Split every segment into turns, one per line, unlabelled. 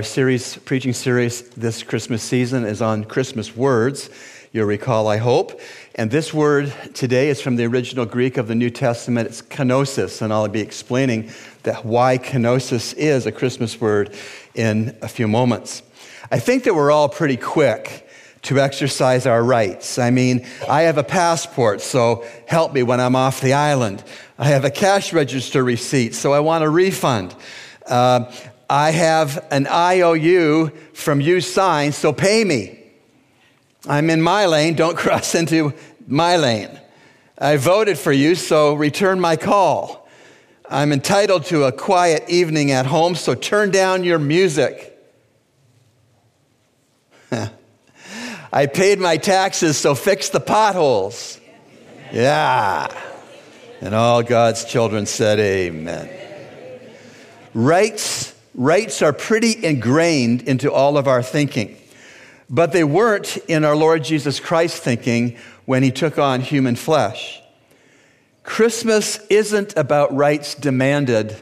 Our series, preaching series this Christmas season is on Christmas words. You'll recall, I hope. And this word today is from the original Greek of the New Testament. It's kenosis, and I'll be explaining that why kenosis is a Christmas word in a few moments. I think that we're all pretty quick to exercise our rights. I mean, I have a passport, so help me when I'm off the island. I have a cash register receipt, so I want a refund. Uh, I have an IOU from you signed, so pay me. I'm in my lane, don't cross into my lane. I voted for you, so return my call. I'm entitled to a quiet evening at home, so turn down your music. I paid my taxes, so fix the potholes. Yeah. And all God's children said, Amen. Rights, rights are pretty ingrained into all of our thinking, but they weren't in our Lord Jesus Christ thinking when he took on human flesh. Christmas isn't about rights demanded.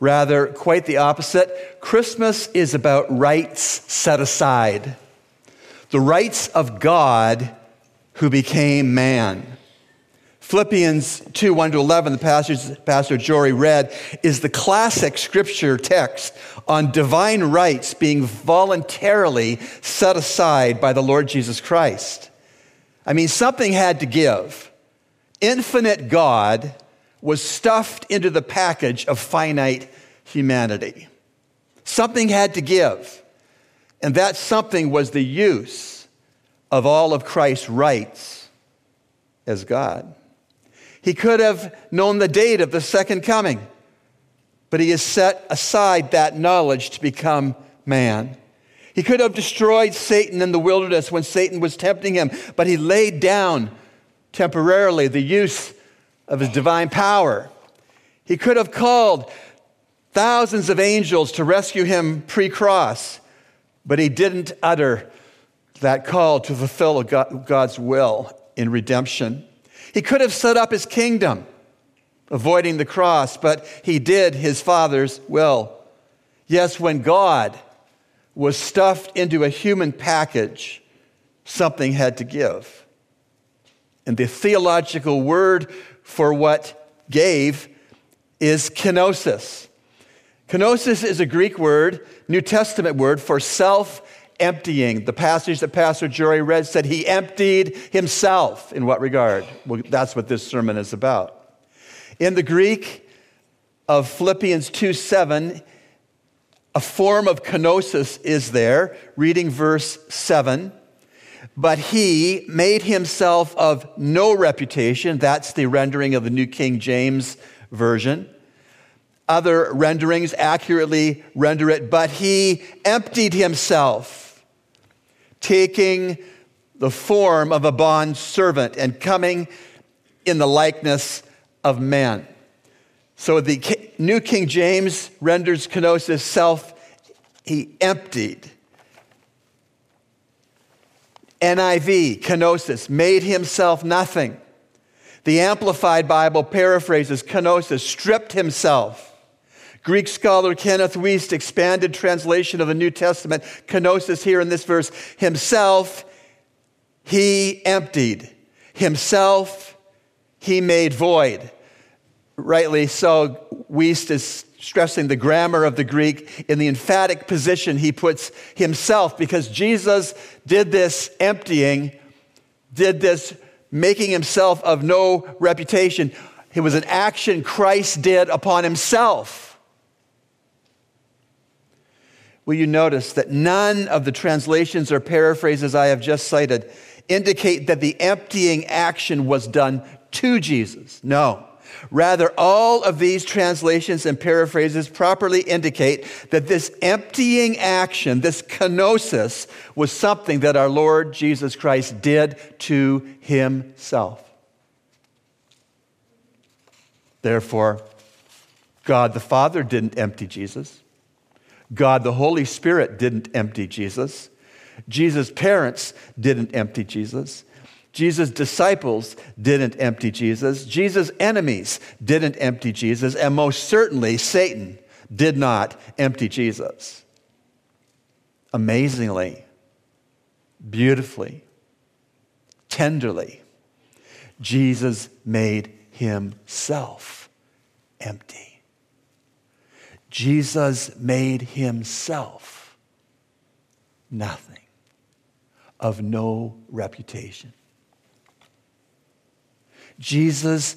Rather, quite the opposite. Christmas is about rights set aside the rights of God who became man. Philippians 2 1 to 11, the passage Pastor Jory read, is the classic scripture text on divine rights being voluntarily set aside by the Lord Jesus Christ. I mean, something had to give. Infinite God was stuffed into the package of finite humanity. Something had to give. And that something was the use of all of Christ's rights as God. He could have known the date of the second coming, but he has set aside that knowledge to become man. He could have destroyed Satan in the wilderness when Satan was tempting him, but he laid down temporarily the use of his divine power. He could have called thousands of angels to rescue him pre cross, but he didn't utter that call to fulfill God's will in redemption. He could have set up his kingdom, avoiding the cross, but he did his Father's will. Yes, when God was stuffed into a human package, something had to give. And the theological word for what gave is kenosis. Kenosis is a Greek word, New Testament word for self emptying. The passage that Pastor Jory read said he emptied himself. In what regard? Well, that's what this sermon is about. In the Greek of Philippians 2 7, a form of kenosis is there, reading verse 7. But he made himself of no reputation. That's the rendering of the New King James Version. Other renderings accurately render it, but he emptied himself, taking the form of a bond servant and coming in the likeness of man. So the New King James renders kenosis self, he emptied. NIV, kenosis, made himself nothing. The Amplified Bible paraphrases kenosis, stripped himself. Greek scholar Kenneth Wuest expanded translation of the New Testament, kenosis here in this verse, himself he emptied, himself he made void. Rightly so, Wuest is stressing the grammar of the Greek. In the emphatic position, he puts himself because Jesus did this emptying, did this making himself of no reputation. It was an action Christ did upon himself will you notice that none of the translations or paraphrases I have just cited indicate that the emptying action was done to Jesus? No. Rather, all of these translations and paraphrases properly indicate that this emptying action, this kenosis, was something that our Lord Jesus Christ did to himself. Therefore, God the Father didn't empty Jesus. God the Holy Spirit didn't empty Jesus. Jesus' parents didn't empty Jesus. Jesus' disciples didn't empty Jesus. Jesus' enemies didn't empty Jesus. And most certainly, Satan did not empty Jesus. amazingly, beautifully, tenderly, Jesus made himself empty. Jesus made himself nothing, of no reputation. Jesus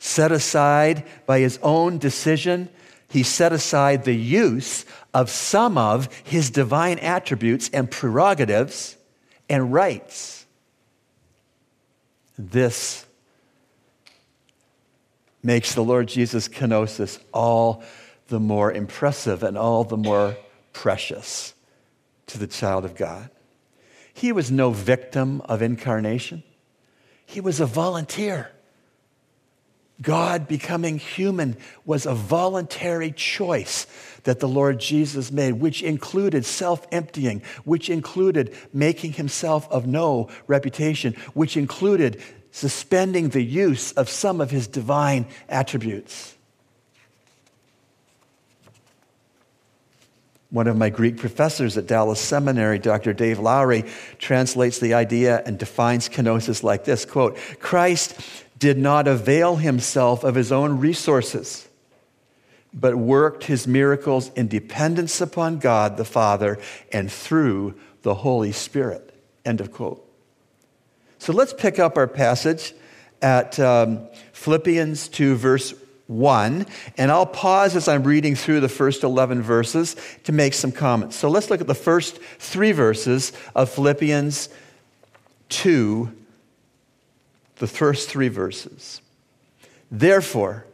set aside by his own decision, he set aside the use of some of his divine attributes and prerogatives and rights. This makes the Lord Jesus kenosis all the more impressive and all the more precious to the child of God. He was no victim of incarnation, he was a volunteer. God becoming human was a voluntary choice that the Lord Jesus made, which included self emptying, which included making himself of no reputation, which included suspending the use of some of his divine attributes. One of my Greek professors at Dallas Seminary, Dr. Dave Lowery, translates the idea and defines kenosis like this quote, Christ did not avail himself of his own resources, but worked his miracles in dependence upon God the Father and through the Holy Spirit. End of quote. So let's pick up our passage at um, Philippians 2, verse 1, and I'll pause as I'm reading through the first 11 verses to make some comments. So let's look at the first three verses of Philippians 2, the first three verses. Therefore,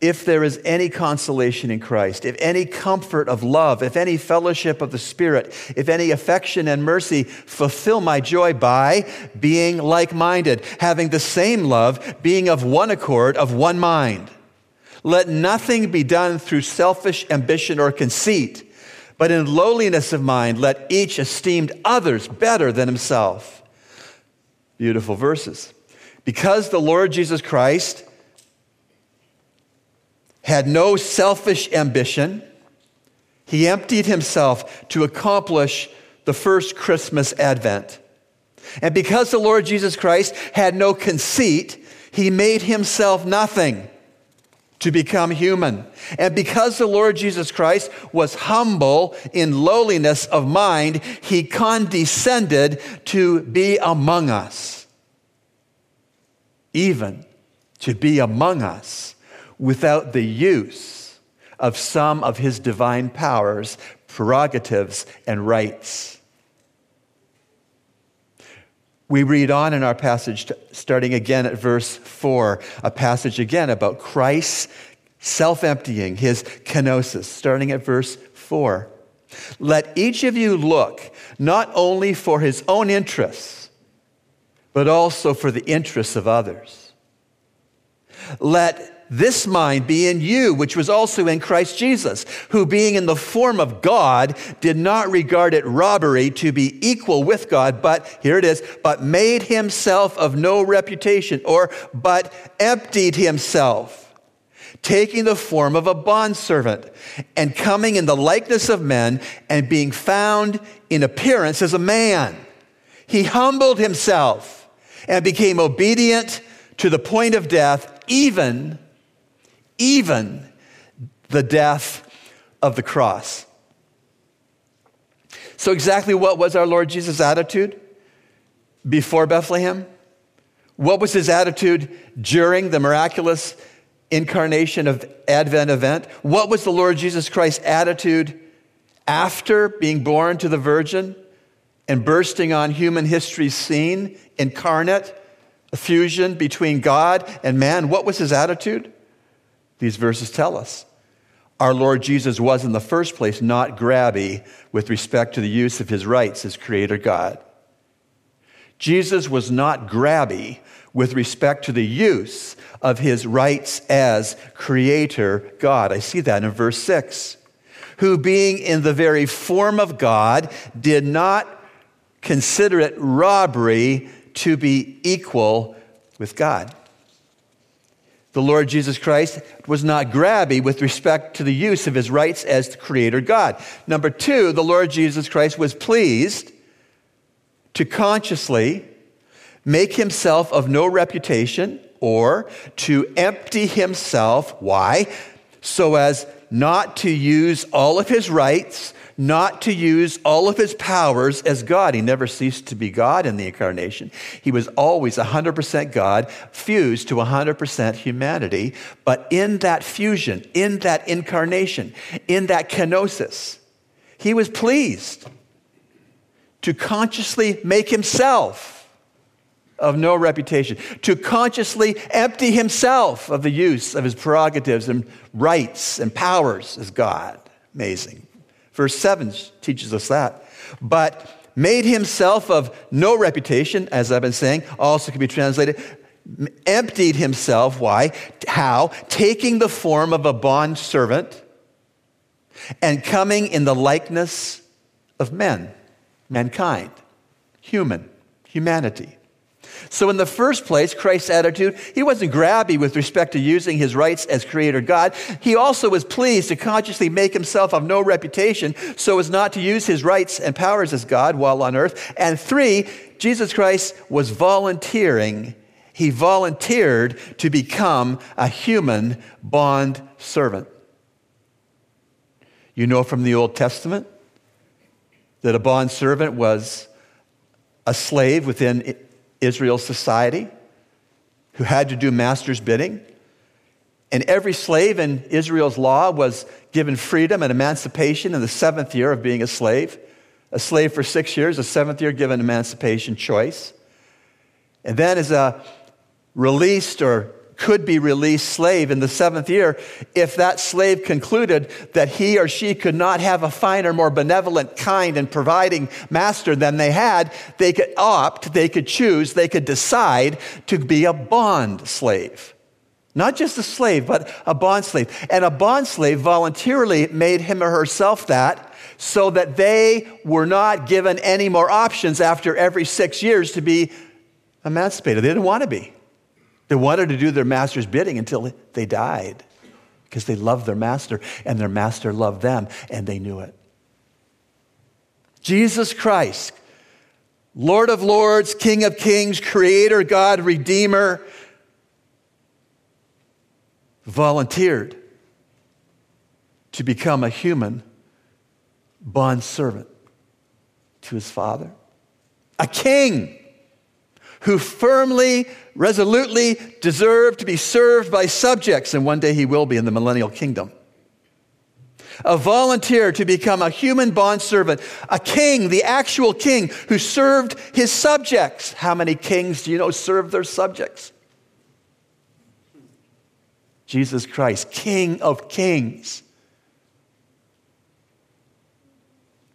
if there is any consolation in Christ, if any comfort of love, if any fellowship of the Spirit, if any affection and mercy, fulfill my joy by being like minded, having the same love, being of one accord, of one mind. Let nothing be done through selfish ambition or conceit, but in lowliness of mind, let each esteem others better than himself. Beautiful verses. Because the Lord Jesus Christ had no selfish ambition, he emptied himself to accomplish the first Christmas advent. And because the Lord Jesus Christ had no conceit, he made himself nothing to become human. And because the Lord Jesus Christ was humble in lowliness of mind, he condescended to be among us even to be among us without the use of some of his divine powers, prerogatives, and rights. We read on in our passage, starting again at verse 4, a passage again about Christ's self emptying, his kenosis, starting at verse 4. Let each of you look not only for his own interests, but also for the interests of others. Let this mind be in you, which was also in Christ Jesus, who being in the form of God did not regard it robbery to be equal with God, but here it is, but made himself of no reputation, or but emptied himself, taking the form of a bondservant, and coming in the likeness of men, and being found in appearance as a man. He humbled himself and became obedient to the point of death, even, even the death of the cross. So, exactly what was our Lord Jesus' attitude before Bethlehem? What was his attitude during the miraculous incarnation of Advent event? What was the Lord Jesus Christ's attitude after being born to the Virgin and bursting on human history's scene incarnate, a fusion between God and man. What was his attitude? These verses tell us. Our Lord Jesus was, in the first place, not grabby with respect to the use of his rights as Creator God. Jesus was not grabby with respect to the use of his rights as Creator God. I see that in verse 6. Who, being in the very form of God, did not consider it robbery to be equal with God. The Lord Jesus Christ was not grabby with respect to the use of his rights as the creator God. Number two, the Lord Jesus Christ was pleased to consciously make himself of no reputation or to empty himself. Why? So as not to use all of his rights, not to use all of his powers as God. He never ceased to be God in the incarnation. He was always 100% God, fused to 100% humanity. But in that fusion, in that incarnation, in that kenosis, he was pleased to consciously make himself of no reputation, to consciously empty himself of the use of his prerogatives and rights and powers as God. Amazing. Verse 7 teaches us that. But made himself of no reputation, as I've been saying, also can be translated, emptied himself. Why? How? Taking the form of a bond servant and coming in the likeness of men, mankind, human, humanity. So, in the first place, Christ's attitude, he wasn't grabby with respect to using his rights as creator God. He also was pleased to consciously make himself of no reputation so as not to use his rights and powers as God while on earth. And three, Jesus Christ was volunteering. He volunteered to become a human bond servant. You know from the Old Testament that a bond servant was a slave within Israel's society who had to do master's bidding. And every slave in Israel's law was given freedom and emancipation in the seventh year of being a slave. A slave for six years, a seventh year given emancipation choice. And then, as a released or could be released slave in the seventh year if that slave concluded that he or she could not have a finer, more benevolent, kind, and providing master than they had, they could opt, they could choose, they could decide to be a bond slave. Not just a slave, but a bond slave. And a bond slave voluntarily made him or herself that so that they were not given any more options after every six years to be emancipated. They didn't want to be. They wanted to do their master's bidding until they died because they loved their master and their master loved them and they knew it. Jesus Christ, Lord of Lords, King of Kings, Creator, God, Redeemer, volunteered to become a human bond servant to his Father, a king who firmly, resolutely deserve to be served by subjects, and one day he will be in the millennial kingdom. A volunteer to become a human bondservant, a king, the actual king who served his subjects. How many kings do you know serve their subjects? Jesus Christ, King of kings.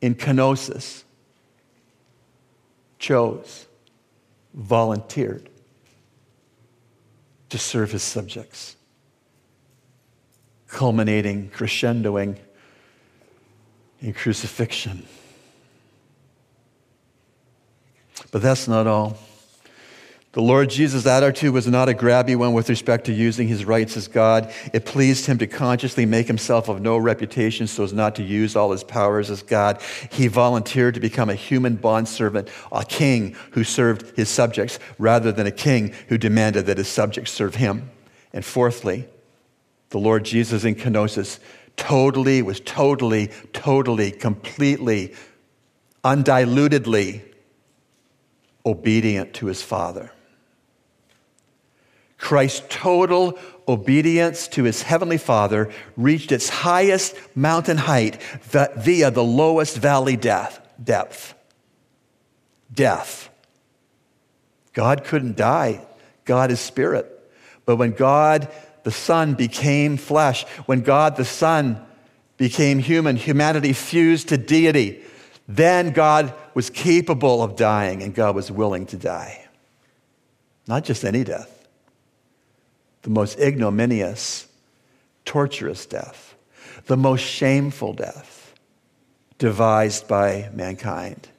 In kenosis, chose volunteered to serve his subjects, culminating, crescendoing in crucifixion. But that's not all. The Lord Jesus' attitude was not a grabby one with respect to using his rights as God. It pleased him to consciously make himself of no reputation so as not to use all his powers as God. He volunteered to become a human bondservant, a king who served his subjects, rather than a king who demanded that his subjects serve him. And fourthly, the Lord Jesus in kenosis totally, was totally, totally, completely, undilutedly obedient to his Father. Christ's total obedience to his heavenly Father reached its highest mountain height via the lowest valley death, depth. Death. God couldn't die. God is spirit. But when God the Son became flesh, when God the Son became human, humanity fused to deity, then God was capable of dying and God was willing to die. Not just any death the most ignominious, torturous death, the most shameful death devised by mankind.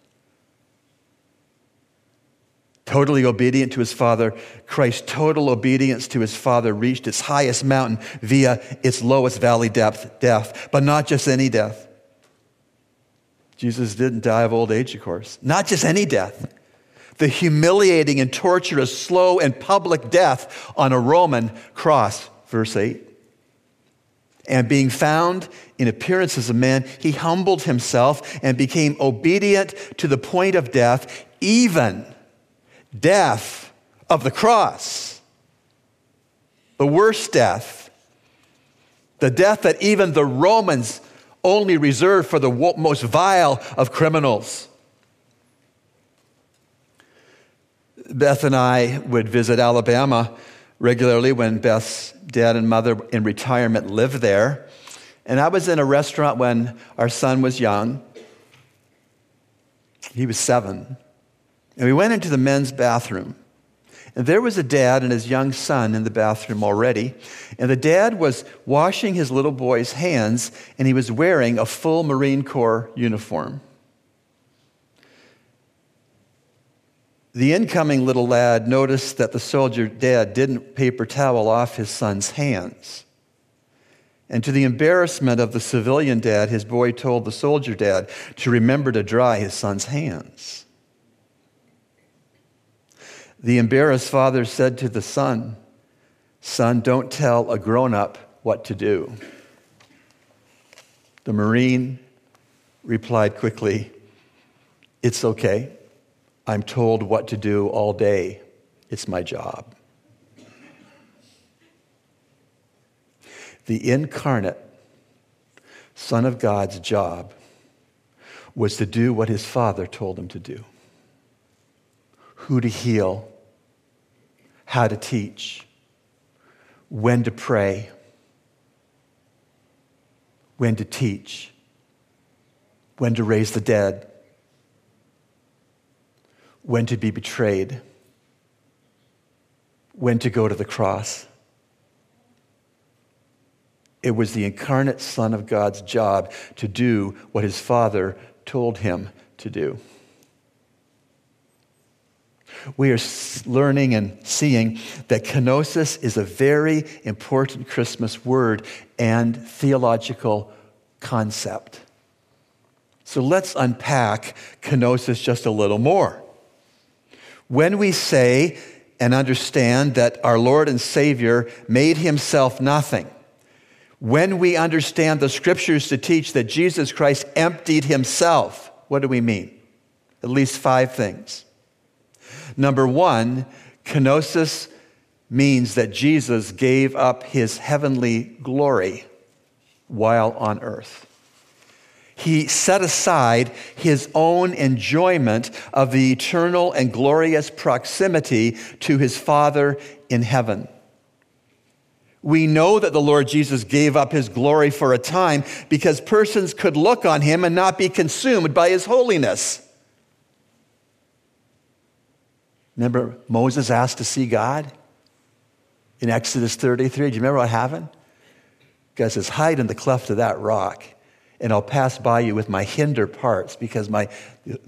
Totally obedient to his Father, Christ's total obedience to his Father reached its highest mountain via its lowest valley depth, death, but not just any death. Jesus didn't die of old age, of course. Not just any death. The humiliating and torturous, slow and public death on a Roman cross, verse 8. And being found in appearance as a man, he humbled himself and became obedient to the point of death, even death of the cross. The worst death. The death that even the Romans only reserved for the most vile of criminals. Beth and I would visit Alabama regularly when Beth's dad and mother in retirement lived there. And I was in a restaurant when our son was young. He was seven. And we went into the men's bathroom. And there was a dad and his young son in the bathroom already. And the dad was washing his little boy's hands, and he was wearing a full Marine Corps uniform. The incoming little lad noticed that the soldier dad didn't paper towel off his son's hands. And to the embarrassment of the civilian dad, his boy told the soldier dad to remember to dry his son's hands. The embarrassed father said to the son, Son, don't tell a grown up what to do. The Marine replied quickly, It's okay. I'm told what to do all day. It's my job. The incarnate Son of God's job was to do what his Father told him to do who to heal, how to teach, when to pray, when to teach, when to raise the dead, when to be betrayed, when to go to the cross. It was the incarnate Son of God's job to do what his Father told him to do. We are learning and seeing that kenosis is a very important Christmas word and theological concept. So let's unpack kenosis just a little more. When we say and understand that our Lord and Savior made himself nothing, when we understand the scriptures to teach that Jesus Christ emptied himself, what do we mean? At least five things. Number one, kenosis means that Jesus gave up his heavenly glory while on earth he set aside his own enjoyment of the eternal and glorious proximity to his Father in heaven. We know that the Lord Jesus gave up his glory for a time because persons could look on him and not be consumed by his holiness. Remember, Moses asked to see God in Exodus 33. Do you remember what happened? God says, Hide in the cleft of that rock and I'll pass by you with my hinder parts because my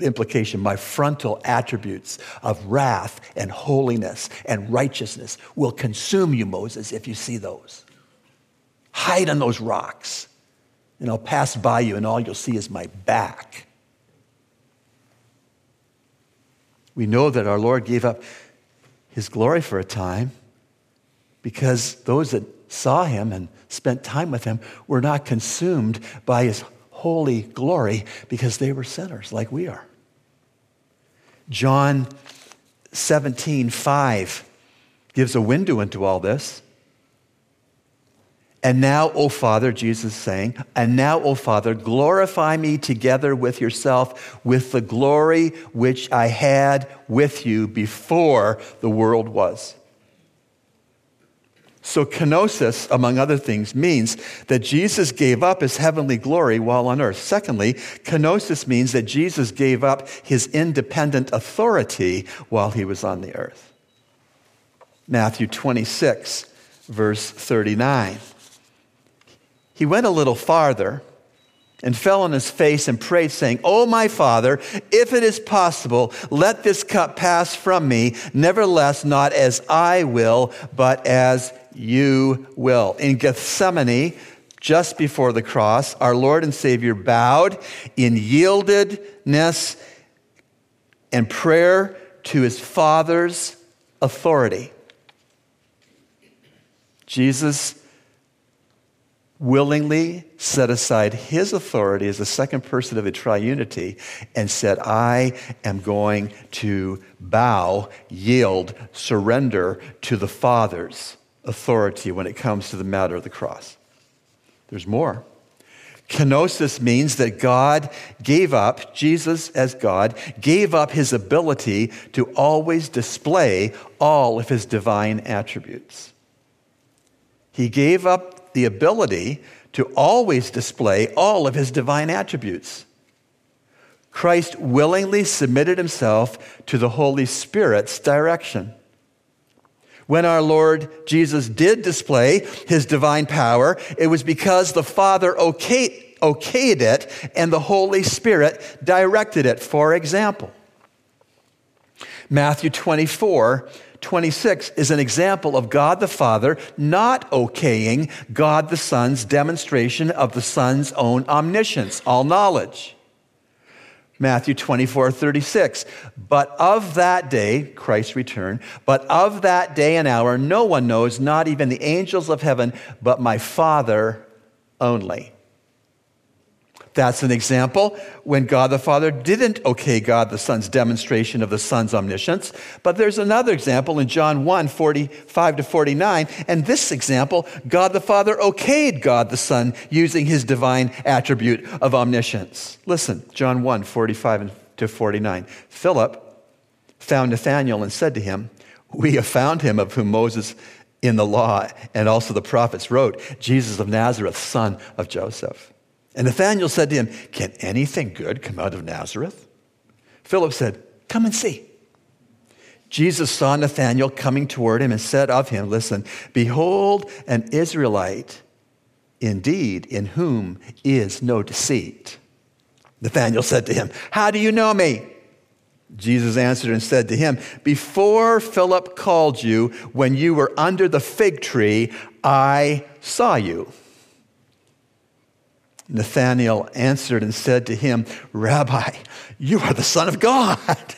implication, my frontal attributes of wrath and holiness and righteousness will consume you, Moses, if you see those. Hide on those rocks, and I'll pass by you, and all you'll see is my back. We know that our Lord gave up his glory for a time because those that saw him and spent time with him were not consumed by his holy glory because they were sinners like we are. John 17, 5 gives a window into all this. And now, O Father, Jesus is saying, and now, O Father, glorify me together with yourself with the glory which I had with you before the world was. So, kenosis, among other things, means that Jesus gave up his heavenly glory while on earth. Secondly, kenosis means that Jesus gave up his independent authority while he was on the earth. Matthew 26, verse 39. He went a little farther. and fell on his face and prayed, saying, Oh, my father, if it is possible, let this cup pass from me. Nevertheless, not as I will, but as you will. In Gethsemane, just before the cross, our Lord and Savior bowed in yieldedness and prayer to his Father's authority. Jesus willingly set aside his authority as the second person of the triunity and said, I am going to bow, yield, surrender to the Father's authority when it comes to the matter of the cross. There's more. Kenosis means that God gave up, Jesus as God, gave up his ability to always display all of his divine attributes. He gave up the ability to always display all of his divine attributes. Christ willingly submitted himself to the Holy Spirit's direction. When our Lord Jesus did display his divine power, it was because the Father okayed, it and the Holy Spirit directed it. For example, Matthew 24 26 is an example of God the Father not okaying God the Son's demonstration of the Son's own omniscience, all knowledge. Matthew 24, 36. But of that day, Christ's return, but of that day and hour, no one knows, not even the angels of heaven, but my Father only. That's an example when God the Father didn't okay God the Son's demonstration of the Son's omniscience. But there's another example in John 1 45 to 49. And this example, God the Father okayed God the Son using his divine attribute of omniscience. Listen, John 1 45 to 49. Philip found Nathanael and said to him, We have found him of whom Moses in the law and also the prophets wrote, Jesus of Nazareth, son of Joseph. And Nathanael said to him, Can anything good come out of Nazareth? Philip said, Come and see. Jesus saw Nathanael coming toward him and said of him, Listen, behold, an Israelite indeed, in whom is no deceit. Nathanael said to him, How do you know me? Jesus answered and said to him, Before Philip called you, when you were under the fig tree, I saw you. Nathanael answered and said to him, Rabbi, you are the Son of God.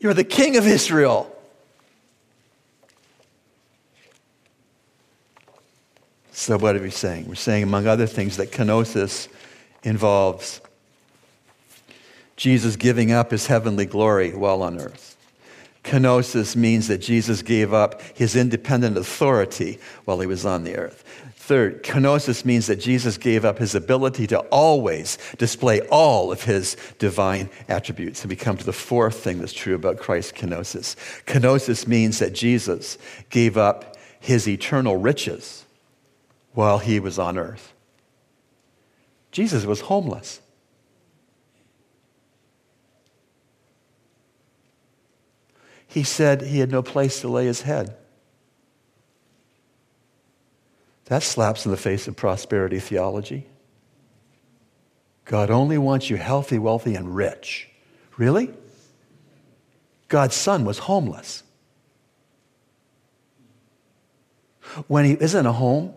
You are the King of Israel. So, what are we saying? We're saying, among other things, that kenosis involves Jesus giving up his heavenly glory while on earth. Kenosis means that Jesus gave up his independent authority while he was on the earth. Third, kenosis means that Jesus gave up his ability to always display all of his divine attributes. And we come to the fourth thing that's true about Christ's kenosis. Kenosis means that Jesus gave up his eternal riches while he was on earth. Jesus was homeless. He said he had no place to lay his head. That slaps in the face of prosperity theology. God only wants you healthy, wealthy, and rich. Really? God's son was homeless. When he isn't a home,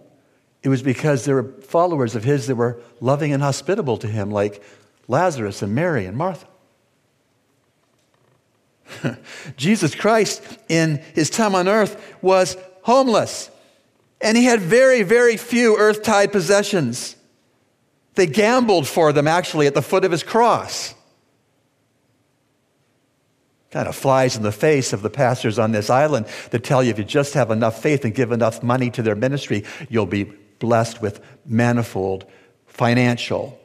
it was because there were followers of his that were loving and hospitable to him, like Lazarus and Mary and Martha. Jesus Christ, in his time on earth, was homeless. And he had very, very few earth tied possessions. They gambled for them actually at the foot of his cross. Kind of flies in the face of the pastors on this island that tell you if you just have enough faith and give enough money to their ministry, you'll be blessed with manifold financial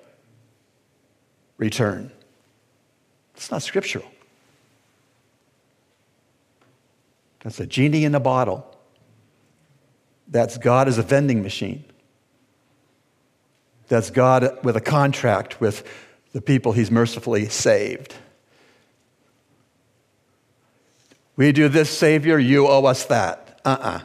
return. It's not scriptural. That's a genie in a bottle. That's God as a vending machine. That's God with a contract with the people he's mercifully saved. We do this, Savior, you owe us that. Uh uh-uh. uh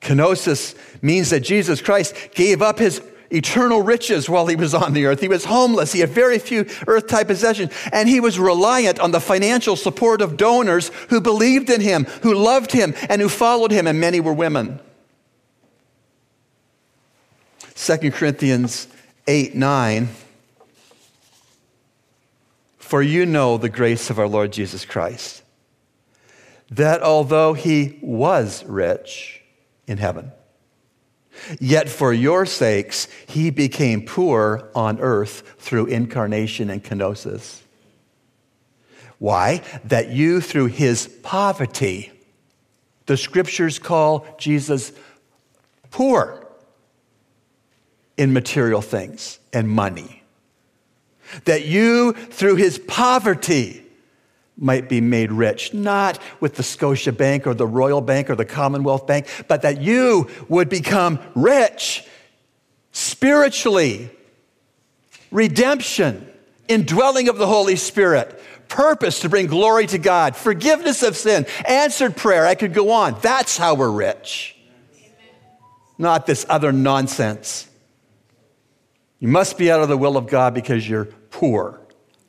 Kenosis means that Jesus Christ gave up his eternal riches while he was on the earth. He was homeless. He had very few earth type possessions. And he was reliant on the financial support of donors who believed in him, who loved him, and who followed him, and many were women. 2 Corinthians 8 9. For you know the grace of our Lord Jesus Christ, that although he was rich in heaven, Yet for your sakes, he became poor on earth through incarnation and kenosis. Why? That you, through his poverty, the scriptures call Jesus poor in material things and money. That you, through his poverty, might be made rich, not with the Scotia Bank or the Royal Bank or the Commonwealth Bank, but that you would become rich spiritually. Redemption, indwelling of the Holy Spirit, purpose to bring glory to God, forgiveness of sin, answered prayer. I could go on. That's how we're rich, not this other nonsense. You must be out of the will of God because you're poor.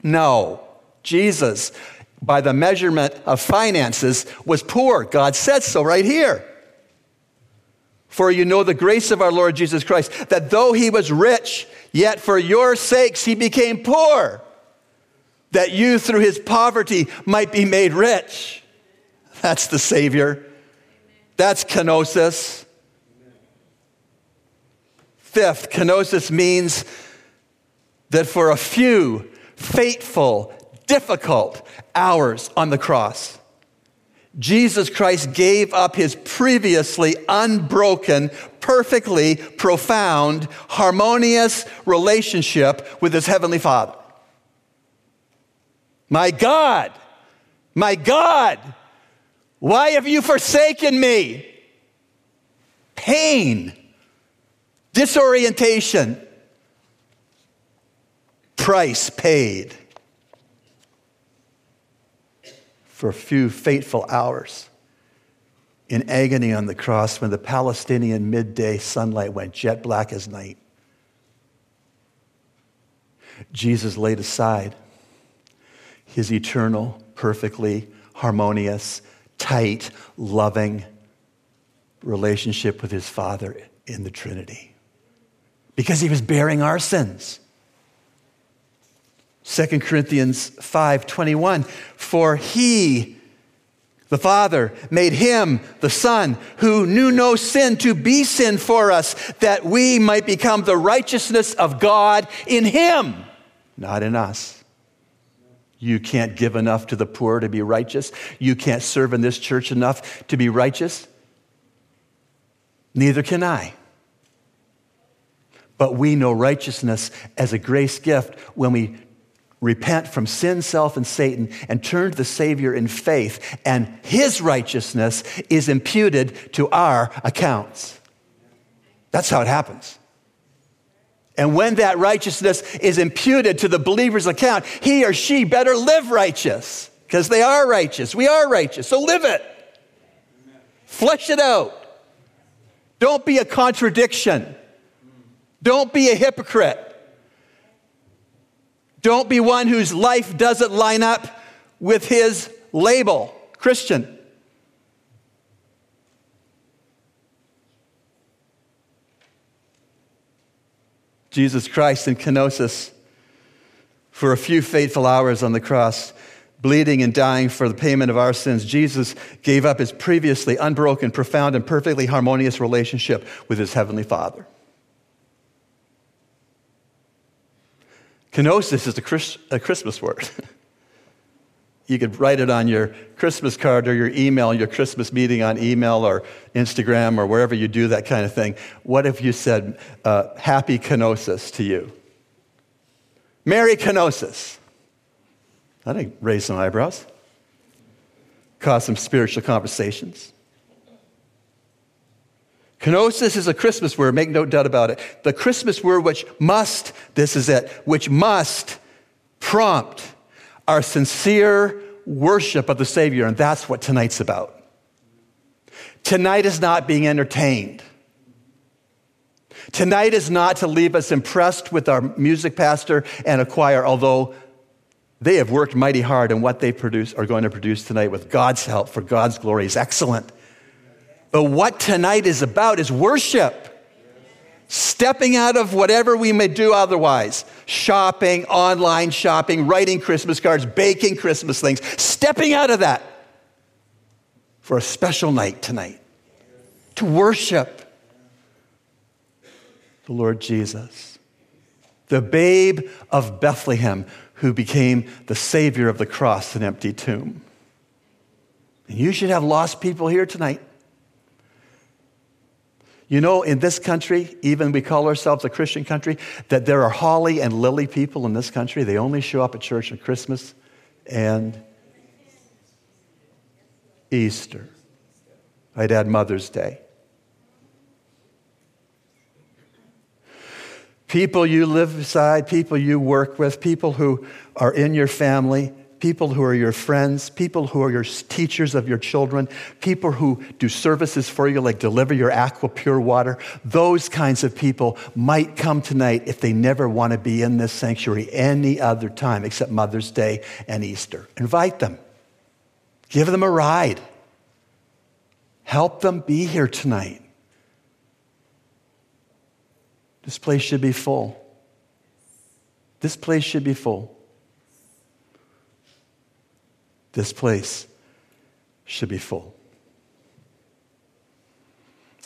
No. Jesus by the measurement of finances was poor. God said so right here. For you know the grace of our Lord Jesus Christ, that though he was rich, yet for your sakes he became poor, that you through his poverty might be made rich. That's the Savior. That's kenosis. Fifth, kenosis means that for a few fateful difficult hours on the cross. Jesus Christ gave up his previously unbroken, perfectly profound, harmonious relationship with his heavenly Father. My God, my God, why have you forsaken me? Pain, disorientation, price paid. For a few fateful hours in agony on the cross when the Palestinian midday sunlight went jet black as night. Jesus laid aside his eternal, perfectly harmonious, tight, loving relationship with his Father in the Trinity because he was bearing our sins. 2 Corinthians 5:21 for he the Father made him the Son who knew no sin to be sin for us that we might become the righteousness of God in him not in us. You can't give enough to the poor to be righteous. You can't serve in this church enough to be righteous. Neither can I. But we know righteousness as a grace gift when we repent from sin, self, and Satan and turn to the Savior in faith, and His righteousness is imputed to our accounts. That's how it happens. And when that righteousness is imputed to the believer's account, he or she better live righteous because they are righteous. We are righteous. So live it. Flesh it out. Don't be a contradiction. Don't be a hypocrite. Don't be one whose life doesn't line up with his label, Christian. Jesus Christ in kenosis for a few fateful hours on the cross, bleeding and dying for the payment of our sins, Jesus gave up his previously unbroken, profound, and perfectly harmonious relationship with his heavenly Father. Kenosis is a, Chris, a Christmas word. you could write it on your Christmas card or your email, your Christmas meeting on email or Instagram or wherever you do that kind of thing. What if you said, uh, Happy Kenosis to you? Merry Kenosis. Think raise some eyebrows, cause some spiritual conversations. Kenosis is a Christmas word, make no doubt about it. The Christmas word which must, this is it, which must prompt our sincere worship of the Savior, and that's what tonight's about. Tonight is not being entertained. Tonight is not to leave us impressed with our music pastor and a choir, although they have worked mighty hard and what they produce are going to produce tonight with God's help for God's glory is excellent. But what tonight is about is worship. Stepping out of whatever we may do otherwise shopping, online shopping, writing Christmas cards, baking Christmas things, stepping out of that for a special night tonight to worship the Lord Jesus, the babe of Bethlehem who became the savior of the cross and empty tomb. And you should have lost people here tonight. You know, in this country, even we call ourselves a Christian country, that there are holly and lily people in this country. They only show up at church at Christmas and Easter. I'd add Mother's Day. People you live beside, people you work with, people who are in your family, people who are your friends, people who are your teachers of your children, people who do services for you, like deliver your aqua pure water. Those kinds of people might come tonight if they never want to be in this sanctuary any other time except Mother's Day and Easter. Invite them, give them a ride, help them be here tonight. This place should be full. This place should be full. This place should be full.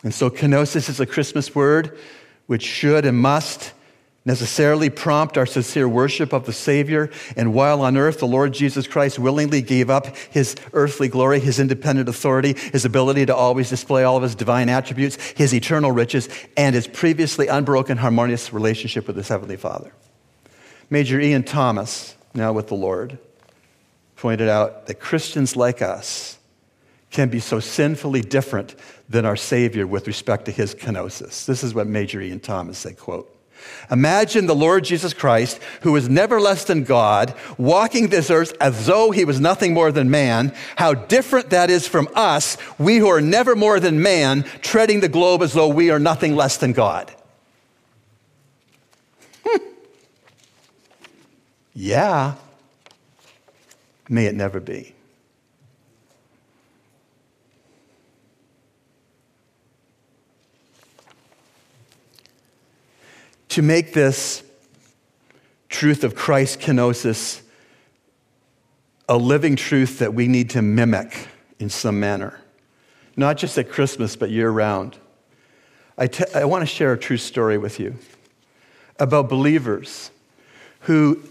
And so, kenosis is a Christmas word which should and must necessarily prompt our sincere worship of the Savior. And while on earth, the Lord Jesus Christ willingly gave up his earthly glory, his independent authority, his ability to always display all of his divine attributes, his eternal riches, and his previously unbroken, harmonious relationship with his Heavenly Father. Major Ian Thomas, now with the Lord, pointed out that Christians like us can be so sinfully different than our Savior with respect to his kenosis. This is what Major Ian Thomas said, quote, Imagine the Lord Jesus Christ, who is never less than God, walking this earth as though he was nothing more than man. How different that is from us, we who are never more than man, treading the globe as though we are nothing less than God. Hmm. Yeah. May it never be. To make this truth of Christ kenosis a living truth that we need to mimic in some manner, not just at Christmas, but year round. I, want to share a true story with you about believers who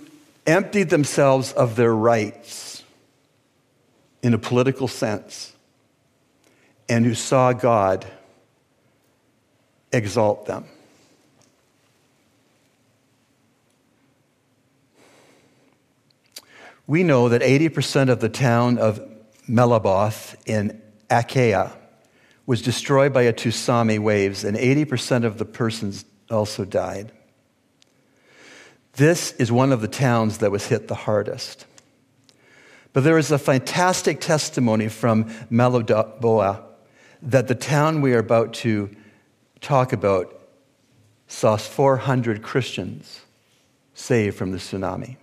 emptied themselves of their rights in a political sense and who saw God exalt them. We know that 80% of the town of Meulaboh in Aceh was destroyed by a tsunami waves, and 80% of the persons also died. This is one of the towns that was hit the hardest. But there is a fantastic testimony from Meulaboh that the town we are about to talk about saw 400 Christians saved from the tsunami.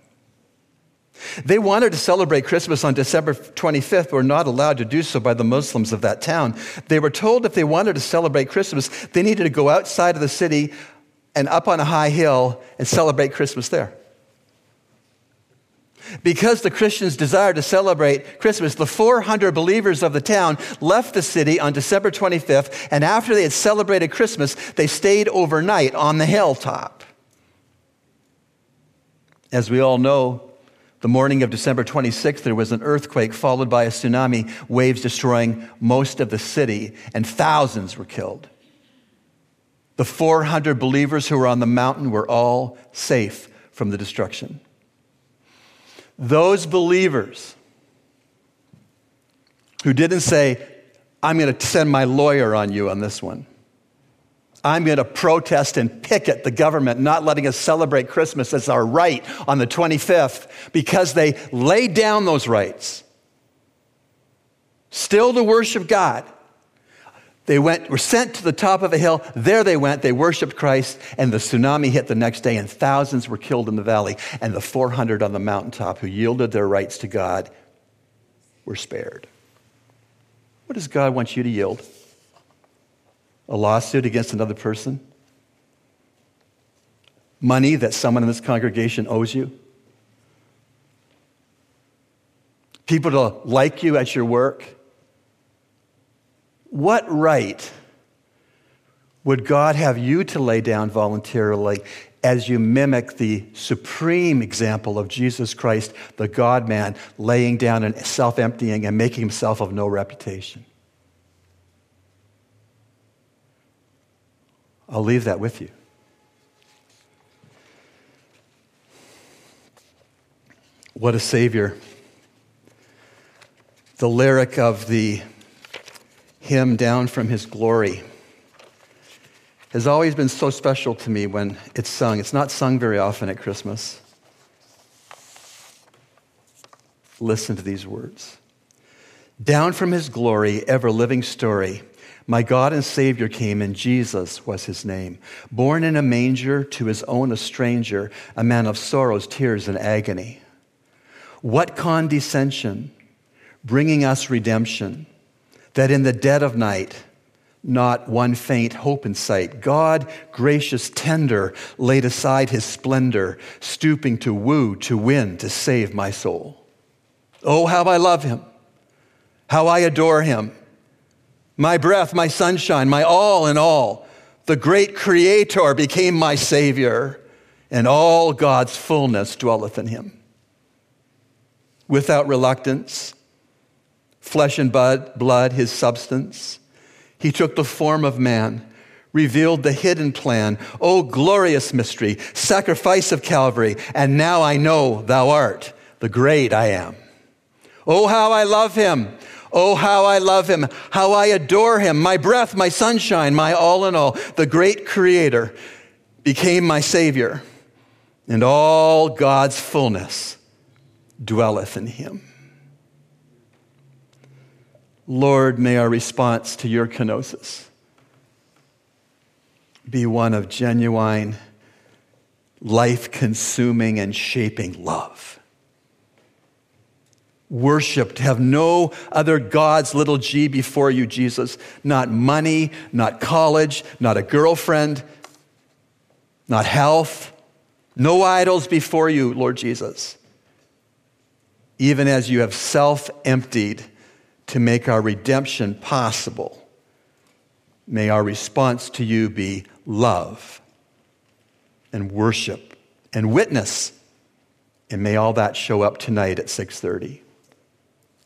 They wanted to celebrate Christmas on December 25th, but were not allowed to do so by the Muslims of that town. They were told if they wanted to celebrate Christmas, they needed to go outside of the city and up on a high hill and celebrate Christmas there. Because the Christians desired to celebrate Christmas, the 400 believers of the town left the city on December 25th, and after they had celebrated Christmas, they stayed overnight on the hilltop. As we all know, the morning of December 26th, there was an earthquake followed by a tsunami, waves destroying most of the city, and thousands were killed. The 400 believers who were on the mountain were all safe from the destruction. Those believers who didn't say, I'm going to send my lawyer on you on this one. I'm going to protest and picket the government not letting us celebrate Christmas as our right on the 25th because they laid down those rights. Still to worship God. They went, were sent to the top of a hill. There they went. They worshiped Christ, and the tsunami hit the next day, and thousands were killed in the valley. And the 400 on the mountaintop who yielded their rights to God were spared. What does God want you to yield? A lawsuit against another person? Money that someone in this congregation owes you? People to like you at your work? What right would God have you to lay down voluntarily as you mimic the supreme example of Jesus Christ, the God man, laying down and self emptying and making himself of no reputation? I'll leave that with you. What a Savior. The lyric of the hymn Down from His Glory has always been so special to me when it's sung. It's not sung very often at Christmas. Listen to these words Down from His glory, ever living story. My God and Savior came, and Jesus was his name. Born in a manger, to his own a stranger, a man of sorrows, tears, and agony. What condescension, bringing us redemption that in the dead of night, not one faint hope in sight, God, gracious, tender, laid aside his splendor, stooping to woo, to win, to save my soul. Oh, how I love him, how I adore him. My breath, my sunshine, my all in all. The great Creator became my Savior, and all God's fullness dwelleth in him. Without reluctance, flesh and blood, his substance. He took the form of man, revealed the hidden plan. Oh, glorious mystery, sacrifice of Calvary. And now I know thou art the great I am. Oh, how I love him. Oh, how I love him. How I adore him. My breath, my sunshine, my all in all. The great creator became my savior, and all God's fullness dwelleth in him. Lord, may our response to your kenosis be one of genuine, life consuming, and shaping love. Worship, to have no other gods, little g, before you, Jesus. Not money, not college, not a girlfriend, not health. No idols before you, Lord Jesus. Even as you have self emptied to make our redemption possible. May our response to you be love and worship and witness. And may all that show up tonight at 6:30.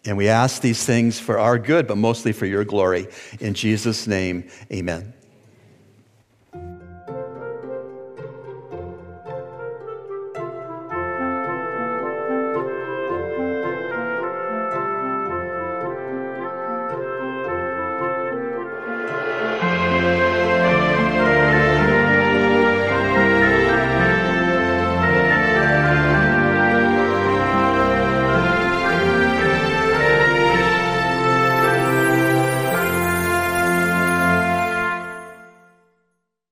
And we ask these things for our good, but mostly for your glory. In Jesus' name, amen.